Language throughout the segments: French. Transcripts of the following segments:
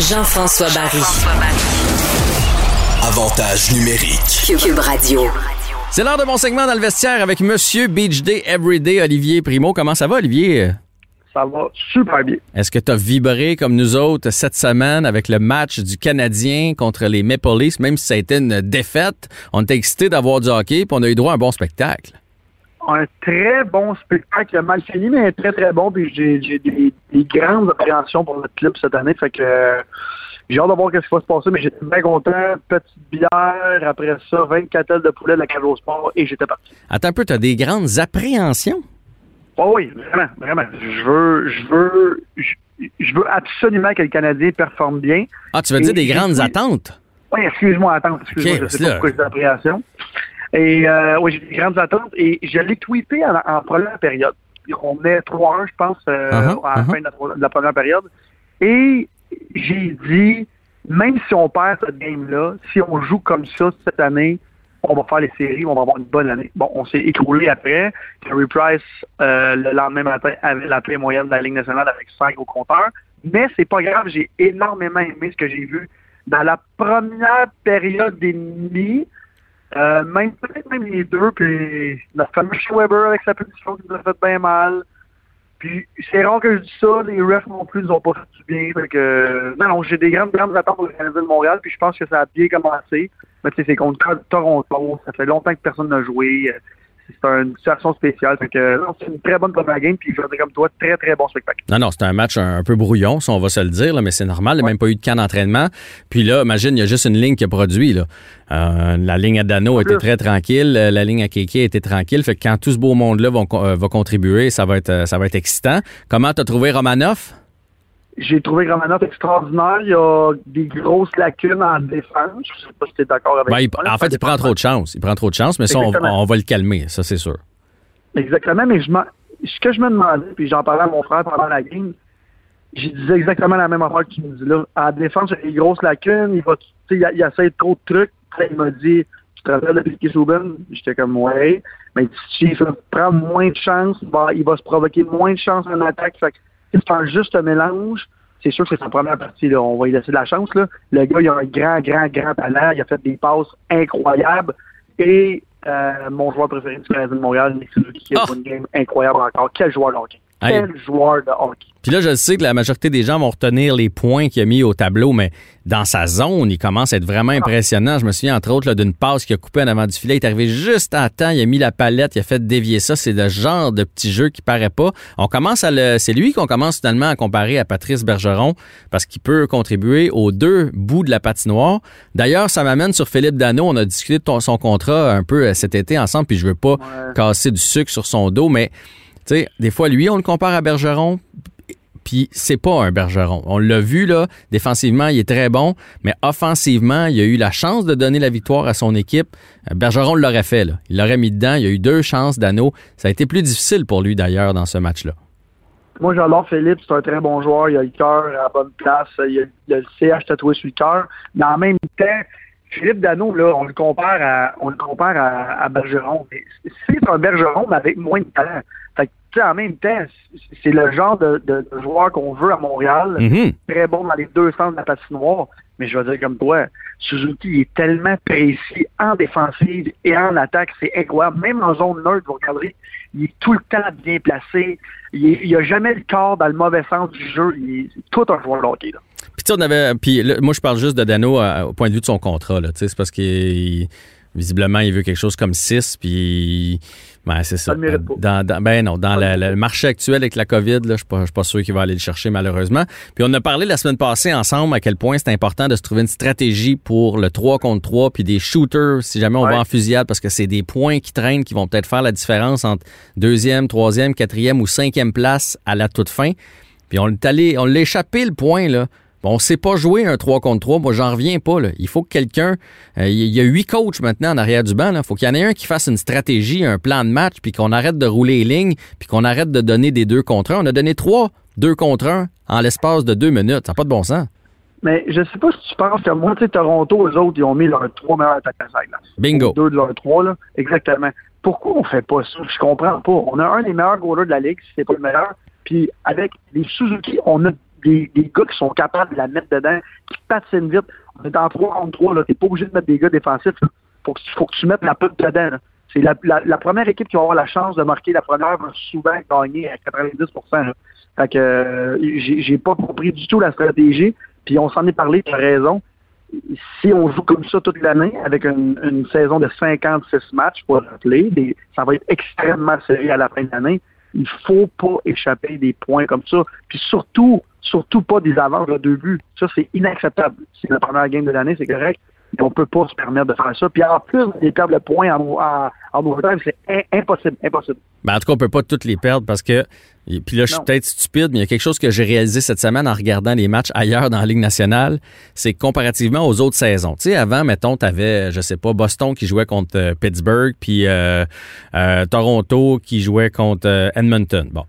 Jean-François Barry. Avantage numérique. Cube Radio. C'est l'heure de mon segment dans le vestiaire avec Monsieur Beach Day Everyday, Olivier Primo. Comment ça va, Olivier? Ça va super bien. Est-ce que tu as vibré comme nous autres cette semaine avec le match du Canadien contre les Maple Leafs, même si ça a été une défaite? On était excités d'avoir du hockey, puis on a eu droit à un bon spectacle. Un très bon spectacle, mal fini, mais très très bon. Puis j'ai j'ai des, des grandes appréhensions pour notre club cette année. Fait que euh, j'ai hâte de voir ce qui va se passer, mais j'étais bien content. Petite bière, après ça, 24 ailes de poulet de la cage au sport et j'étais parti. Attends un peu, tu as des grandes appréhensions? Oh oui, vraiment, vraiment. Je veux, je veux, je, veux absolument que le Canadien performe bien. Ah, tu veux Et dire des grandes attentes? Oui, excuse-moi, attends, excuse-moi, Ok, je sais pas pourquoi j'ai des appréhensions. Et euh, oui, j'ai des grandes attentes et je l'ai tweeté en, en première période. On est 3-1, je pense, euh, Uh-huh, à la uh-huh. fin de la, de la première période. Et j'ai dit, même si on perd cette game-là, si on joue comme ça cette année, on va faire les séries, on va avoir une bonne année. Bon, on s'est écroulé après. Carey Price, euh, le lendemain matin, avait la paix moyenne de la Ligue nationale avec 5 au compteur. Mais c'est pas grave, j'ai énormément aimé ce que j'ai vu dans la première période et demie. Euh, même peut-être même les deux, puis notre fameux Weber avec sa petite chose qui nous a fait bien mal. Puis c'est rare que je dis ça, les refs non plus nous ont pas fait du bien. Fait que, non, non, j'ai des grandes, grandes attentes pour le Canadien de Montréal, puis je pense que ça a bien commencé. Mais tu sais, c'est contre Toronto, ça fait longtemps que personne n'a joué. C'est une situation spéciale. Non, c'est une très bonne première game, puis je dire comme toi, très, très bon spectacle. Non, non, c'est un match un, un peu brouillon, ça, on va se le dire, là, mais c'est normal. Il n'y a même pas eu de camp d'entraînement. Puis là, imagine, il y a juste une ligne qui a produit. Là. Euh, la ligne à Dano était très tranquille, euh, la ligne à Keke était tranquille. Fait que quand tout ce beau monde-là va, euh, va contribuer, ça va être, ça va être excitant. Comment t'as trouvé Romanoff? J'ai trouvé Romanov extraordinaire. Il y a des grosses lacunes en défense. Je sais pas si tu es d'accord avec Ben, moi. en fait, il prend trop de chance. Il prend trop de chance, mais ça, on, va le calmer, ça, c'est sûr. Exactement, mais je ce que je me demandais, puis j'en parlais à mon frère pendant la game, j'ai disais exactement la même affaire que tu me dis là. La défense, il y a des grosses lacunes, il va, il, il essaie trop de trucs. Il m'a dit, tu te rappelles de Piquet Souben? J'étais comme, ouais. Mais si il prend moins de chance, il va, il va se provoquer moins de chance en attaque. Fait que, si c'est un juste mélange. C'est sûr que c'est sa première partie, là. On va lui laisser de la chance, là. Le gars, il a un grand, grand, grand talent. Il a fait des passes incroyables. Et euh, mon joueur préféré du Canadien de Montréal, Nick Suzuki, qui a joué une game incroyable encore. Quel joueur de hockey. Quel joueur de hockey. Puis là, je sais que la majorité des gens vont retenir les points qu'il a mis au tableau, mais dans sa zone, il commence à être vraiment impressionnant. Je me souviens, entre autres, d'une passe qu'il a coupée en avant du filet. Il est arrivé juste à temps, il a mis la palette, il a fait dévier ça. C'est le genre de petit jeu qui paraît pas. On commence à le, c'est lui qu'on commence finalement à comparer à Patrice Bergeron parce qu'il peut contribuer aux deux bouts de la patinoire. D'ailleurs, ça m'amène sur Philippe Dano. On a discuté de son contrat un peu euh, cet été ensemble, puis je veux pas casser du sucre sur son dos, mais tu sais, des fois, lui, on le compare à Bergeron, puis c'est pas un Bergeron. On l'a vu, là, défensivement, il est très bon, mais offensivement, il a eu la chance de donner la victoire à son équipe. Euh, Bergeron l'aurait fait, là. Il l'aurait mis dedans. Il a eu deux chances d'anneau. Ça a été plus difficile pour lui, d'ailleurs, dans ce match-là. Moi, j'adore Philippe, c'est un très bon joueur. Il a le cœur à bonne place. Il a, a le CH tatoué sur le cœur. Mais en même temps, Philippe Dano, là, on le compare à, on le compare à, Bergeron. C'est un Bergeron, mais avec moins de talent. En même temps, c'est- le genre de, de- de joueur qu'on veut à Montréal. Mhm. Très bon dans les deux sens de la patinoire. Mais je vais dire comme toi, Suzuki il est tellement précis en défensive et en attaque, c'est incroyable. Même en zone neutre, vous regarderez, il est tout le temps bien placé. Il n'a jamais le corps dans le mauvais sens du jeu. Il est tout un joueur de hockey. Là. Puis, tu sais, on avait. Puis, moi, je parle juste de Dano euh, au point de vue de son contrat, là. Tu sais, c'est parce qu'il. Visiblement, il veut quelque chose comme 6, puis. Ben, c'est ça. Dans, dans- ben non, dans le, le marché actuel avec la COVID, là, je suis pas, je suis pas sûr qu'il va aller le chercher, malheureusement. Puis on a parlé la semaine passée ensemble à quel point c'est important de se trouver une stratégie pour le 3 contre 3, puis des shooters, si jamais on Ouais. va en fusillade, parce que c'est des points qui traînent qui vont peut-être faire la différence entre deuxième, troisième, quatrième ou cinquième place à la toute fin. Puis on est allé, on l'a échappé le point, là. Bon, on sait pas jouer un 3 contre 3. Moi, j'en reviens pas. Là. Il faut que quelqu'un. euh, Il y a huit coachs maintenant en arrière du banc. Il faut qu'il y en ait un qui fasse une stratégie, un plan de match, puis qu'on arrête de rouler les lignes, puis qu'on arrête de donner des deux contre un. On a donné trois deux contre un en l'espace de deux minutes. Ça n'a pas de bon sens. Mais je sais pas si tu penses que moi, tu sais, Toronto, eux autres, ils ont mis leurs trois meilleurs attaquants à la glace. Bingo. Deux de leurs trois, là. Exactement. Pourquoi on fait pas ça? Je comprends pas. On a un des meilleurs goalers de la Ligue, si c'est pas le meilleur. Puis avec les Suzuki, on a des, gars qui sont capables de la mettre dedans, qui patinent vite. On est en 3 contre 3, là. T'es pas obligé de mettre des gars défensifs. Là. Faut que, faut tu mettes la pute dedans. C'est la, première équipe qui va avoir la chance de marquer la première va souvent gagner à 90 là. Fait que euh, j'ai pas compris du tout la stratégie. Puis on s'en est parlé, tu as raison. Si on joue comme ça toute l'année, avec une, une, saison de 56 matchs pour rappeler, ça va être extrêmement serré à la fin de l'année. Il faut pas échapper des points comme ça. Puis surtout, surtout pas des avances de deux buts. Ça, c'est inacceptable. C'est la première game de l'année, c'est correct on ne peut pas se permettre de faire ça. Puis en plus, des perdre le point en, en, en c'est impossible, impossible. Ben, en tout cas, on peut pas toutes les perdre parce que, puis là, je suis peut-être stupide, mais il y a quelque chose que j'ai réalisé cette semaine en regardant les matchs ailleurs dans la Ligue nationale, c'est comparativement aux autres saisons. Tu sais, avant, mettons, tu avais, je sais pas, Boston qui jouait contre euh, Pittsburgh, puis euh, euh, Toronto qui jouait contre Edmonton. Bon.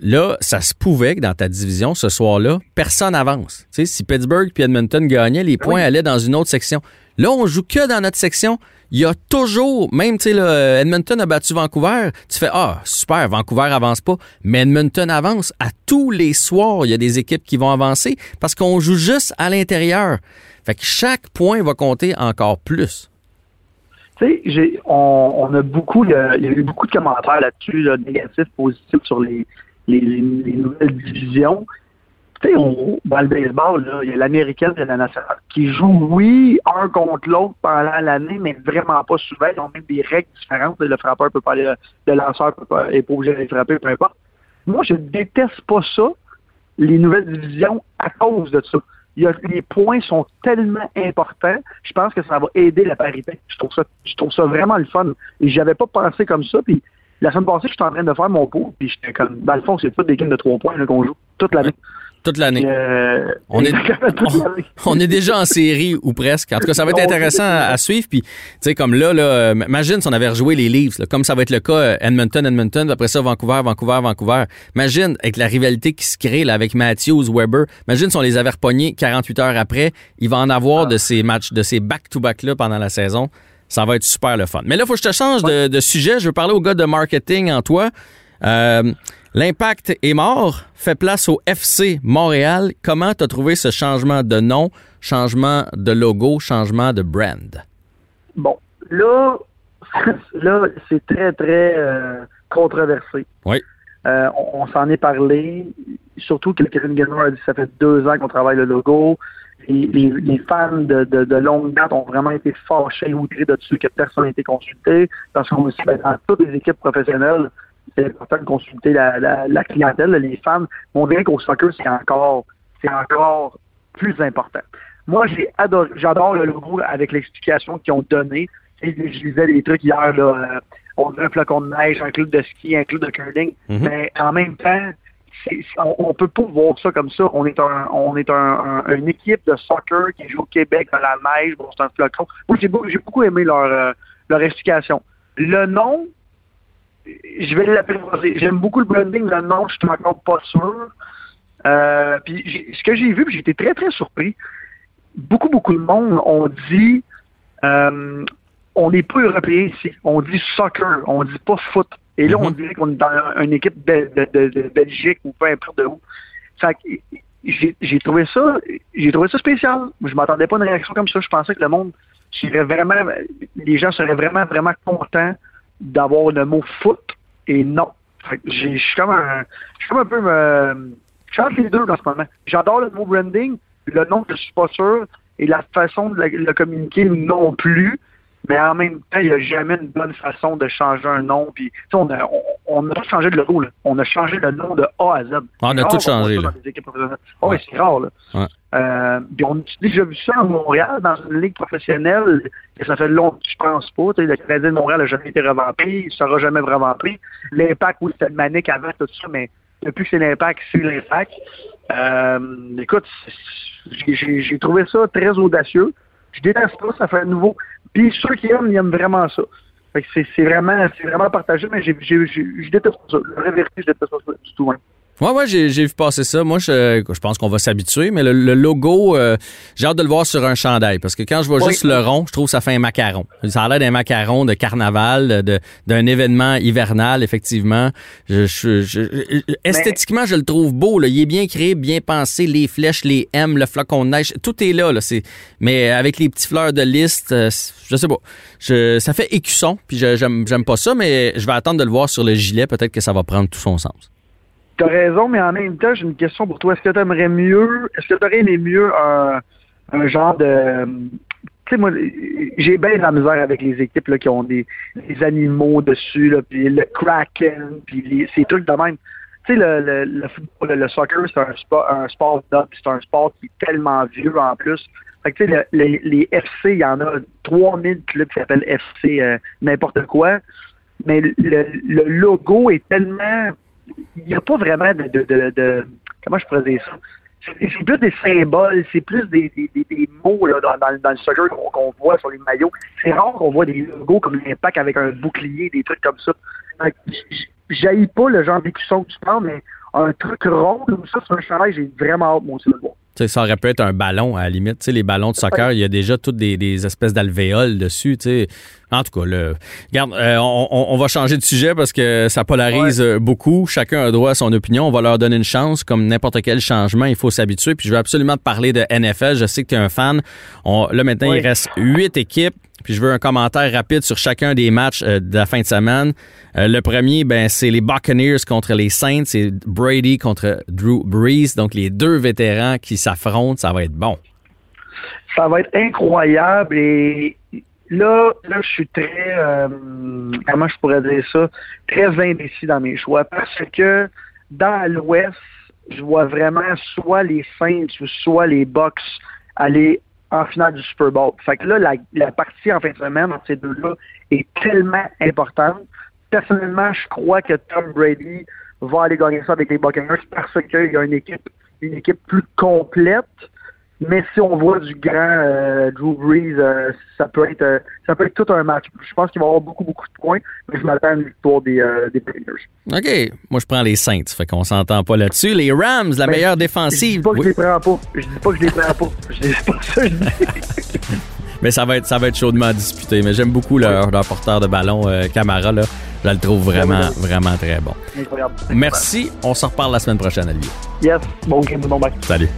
Là, ça se pouvait que dans ta division, ce soir-là, personne avance. Tu sais, si Pittsburgh puis Edmonton gagnaient, les points allaient dans une autre section. Là, on joue que dans notre section. Il y a toujours, même, tu sais, Edmonton a battu Vancouver. Tu fais, ah, super, Vancouver avance pas. Mais Edmonton avance. À tous les soirs, il y a des équipes qui vont avancer parce qu'on joue juste à l'intérieur. Fait que chaque point va compter encore plus. Tu sais, on, a beaucoup, il y a eu beaucoup de commentaires là-dessus, négatifs, positifs sur les, les, nouvelles divisions. Tu sais, dans le baseball, il y a l'américaine et la nationale qui jouent, oui, un contre l'autre pendant l'année, mais vraiment pas souvent. Ils ont même des règles différentes. Le frappeur peut pas aller, le lanceur peut pas, est pas obligé frapper, peu importe. Moi, je déteste pas ça, les nouvelles divisions, à cause de ça. Y a, les points sont tellement importants, je pense que ça va aider la parité. Je trouve ça, je trouve ça vraiment le fun. J'avais pas pensé comme ça, puis la semaine passée, j'étais en train de faire mon pot, puis j'étais comme, dans le fond, c'est pas des games de trois points qu'on joue toute l'année. Toute l'année. Euh, on, est, on, est déjà en série ou presque. En tout cas, ça va être intéressant à, suivre. Puis, tu sais, comme là, là, imagine si on avait rejoué les Leafs, comme ça va être le cas euh, Edmonton, Edmonton, après ça Vancouver, Vancouver, Vancouver. Imagine avec la rivalité qui se crée là, avec Matthews, Weber. Imagine si on les avait repognés 48 heures après. Il va en avoir ah. de ces matchs, de ces back-to-back-là pendant la saison. Ça va être super le fun. Mais là, il faut que je te change de, sujet. Je veux parler au gars de marketing en toi. Euh, L'impact est mort, fait place au FC Montréal. Comment tu as trouvé ce changement de nom, changement de logo, changement de brand? Bon, là, là c'est très, très euh, controversé. Oui. Euh, on, s'en est parlé, surtout que Kevin Gilmore a dit que ça fait deux ans qu'on travaille le logo les, fans de, de, longue date ont vraiment été fâchés ou outrés dessus que personne n'a été consulté. Parce qu'on aussi, ben, dans toutes les équipes professionnelles, c'est important de consulter la, la, clientèle, les fans. On dirait qu'au soccer, c'est encore, c'est encore plus important. Moi, j'ai adoré, j'adore le logo avec l'explication qu'ils ont donné. Je lisais des trucs hier, là, euh, on a un flacon de neige, un club de ski, un club de curling. Mm-hmm. Mais en même temps, on, ne peut pas voir ça comme ça. On est un, on est un, une équipe de soccer qui joue au Québec dans la neige. Bon, c'est un. Moi, j'ai beaucoup, aimé leur, euh, leur explication. Le nom, je vais l'appeler. J'aime beaucoup le branding. Le nom, je suis encore pas sûr. Euh, puis ce que j'ai vu, j'ai été très très surpris. Beaucoup beaucoup de monde ont dit, euh, on n'est pas européen ici. On dit soccer, on dit pas foot. Et là, on mhm. dirait qu'on est dans une équipe de, de, Belgique ou peu importe de où. Fait j'ai trouvé ça, j'ai trouvé ça spécial. Je m'attendais pas à une réaction comme ça. Je pensais que le monde serait vraiment, les gens seraient vraiment, vraiment contents d'avoir le mot foot et non. Je suis comme un, je suis comme un peu, euh, je suis les deux en ce moment. J'adore le mot branding, le nom, je suis pas sûr, et la façon de le communiquer non plus. Mais en même temps, il n'y a jamais une bonne façon de changer un nom. Puis, on a, on, a changé de logo. Là. On a changé le nom de A à Z. Ah, on a tout changé. Là. Oh, ouais. c'est rare. Là. Ouais. Euh, puis on a déjà vu ça à Montréal, dans une ligue professionnelle. Et ça fait longtemps que je pense pas. Le Canadien de Montréal n'a jamais été revampé. Il ne sera jamais revampé. L'impact, oui, c'était manique avant tout ça, mais depuis que c'est l'impact, c'est l'impact. Euh, écoute, j'ai trouvé ça très audacieux. Je déteste pas, ça fait un nouveau. Puis ceux qui aiment, ils aiment vraiment ça. c'est vraiment, vraiment partagé, mais je déteste ça. La vraie vérité, je déteste ça du tout. Hein. Ouais, ouais, j'ai, vu passer ça. Moi, je, je pense qu'on va s'habituer, mais le, logo, euh, j'ai hâte de le voir sur un chandail parce que quand je vois juste le rond, je trouve que ça fait un macaron. Ça a l'air d'un macaron de carnaval, de, d'un événement hivernal, effectivement. Je, je, esthétiquement, je le trouve beau. Là. Il est bien créé, bien pensé. Les flèches, les M, le flocon de neige, tout est là. là. C'est, mais avec les petits fleurs de liste, euh, je sais pas. Je, ça fait écusson, puis j'aime, j'aime pas ça, mais je vais attendre de le voir sur le gilet. Peut-être que ça va prendre tout son sens. T'as raison, mais en même temps, j'ai une question pour toi. Est-ce que tu aimerais mieux, est-ce que tu aurais aimé mieux un, un genre de. Tu sais, moi, j'ai bien de la misère avec les équipes là, qui ont des, des animaux dessus, là, puis le kraken, puis les, ces trucs de même. Tu sais, le, le, le, football, le soccer, c'est un sport, un sport c'est un sport qui est tellement vieux en plus. Fait que, tu sais, les, les FC, il y en a 3000 clubs qui s'appellent FC euh, n'importe quoi. Mais le, le logo est tellement il n'y a pas vraiment de, comment je pourrais ça? C'est plus des symboles, c'est plus des, des, des, mots là, dans, dans, le soccer qu'on voit sur les maillots. C'est rare qu'on voit des logos comme l'impact avec un bouclier, des trucs comme ça. J'haïs pas le genre d'écusson que tu parles, mais un truc rond comme ça sur un chandail, j'ai vraiment hâte, moi de le voir ça aurait pu être un ballon, à la limite. les ballons de soccer, il y a déjà toutes des, espèces d'alvéoles dessus. En tout cas, le, regarde, euh, on, va changer de sujet parce que ça polarise beaucoup. Chacun a droit à son opinion. On va leur donner une chance. Comme n'importe quel changement, il faut s'habituer. Puis je veux absolument te parler de NFL. Je sais que tu es un fan. là, maintenant, il reste huit équipes. Puis je veux un commentaire rapide sur chacun des matchs euh, de la fin de semaine. Euh, le premier, ben, c'est les Buccaneers contre les Saints. C'est Brady contre Drew Brees. Donc, les deux vétérans qui s'affrontent, ça va être bon. Ça va être incroyable. Et là, là je suis très, euh, comment je pourrais dire ça, très indécis dans mes choix. Parce que dans l'Ouest, je vois vraiment soit les Saints ou soit les Bucks aller en finale du Super Bowl. Fait que là, la, partie en fin de semaine entre ces deux-là est tellement importante. Personnellement, je crois que Tom Brady va aller gagner ça avec les Buccaneers parce qu'il y a une équipe, une équipe plus complète. Mais si on voit du grand euh, Drew Brees, euh, ça peut être euh, ça peut être tout un match. Je pense qu'il va y avoir beaucoup, beaucoup de points, mais je m'attends à une victoire des, des OK. Moi, je prends les Saints. Fait qu'on s'entend pas là-dessus. Les Rams, la ben, meilleure défensive. Je dis pas que je les prends pas. Je dis pas que je les prends pas. Je dis pas ça, je dis. mais ça va être ça va être chaudement disputé. Mais j'aime beaucoup leur, leur, porteur de ballon, Camara. Là. Je le trouve vraiment, vraiment très bon. Merci. On se reparle la semaine prochaine, Olivier. Yes. Bon game, bon bac. Salut.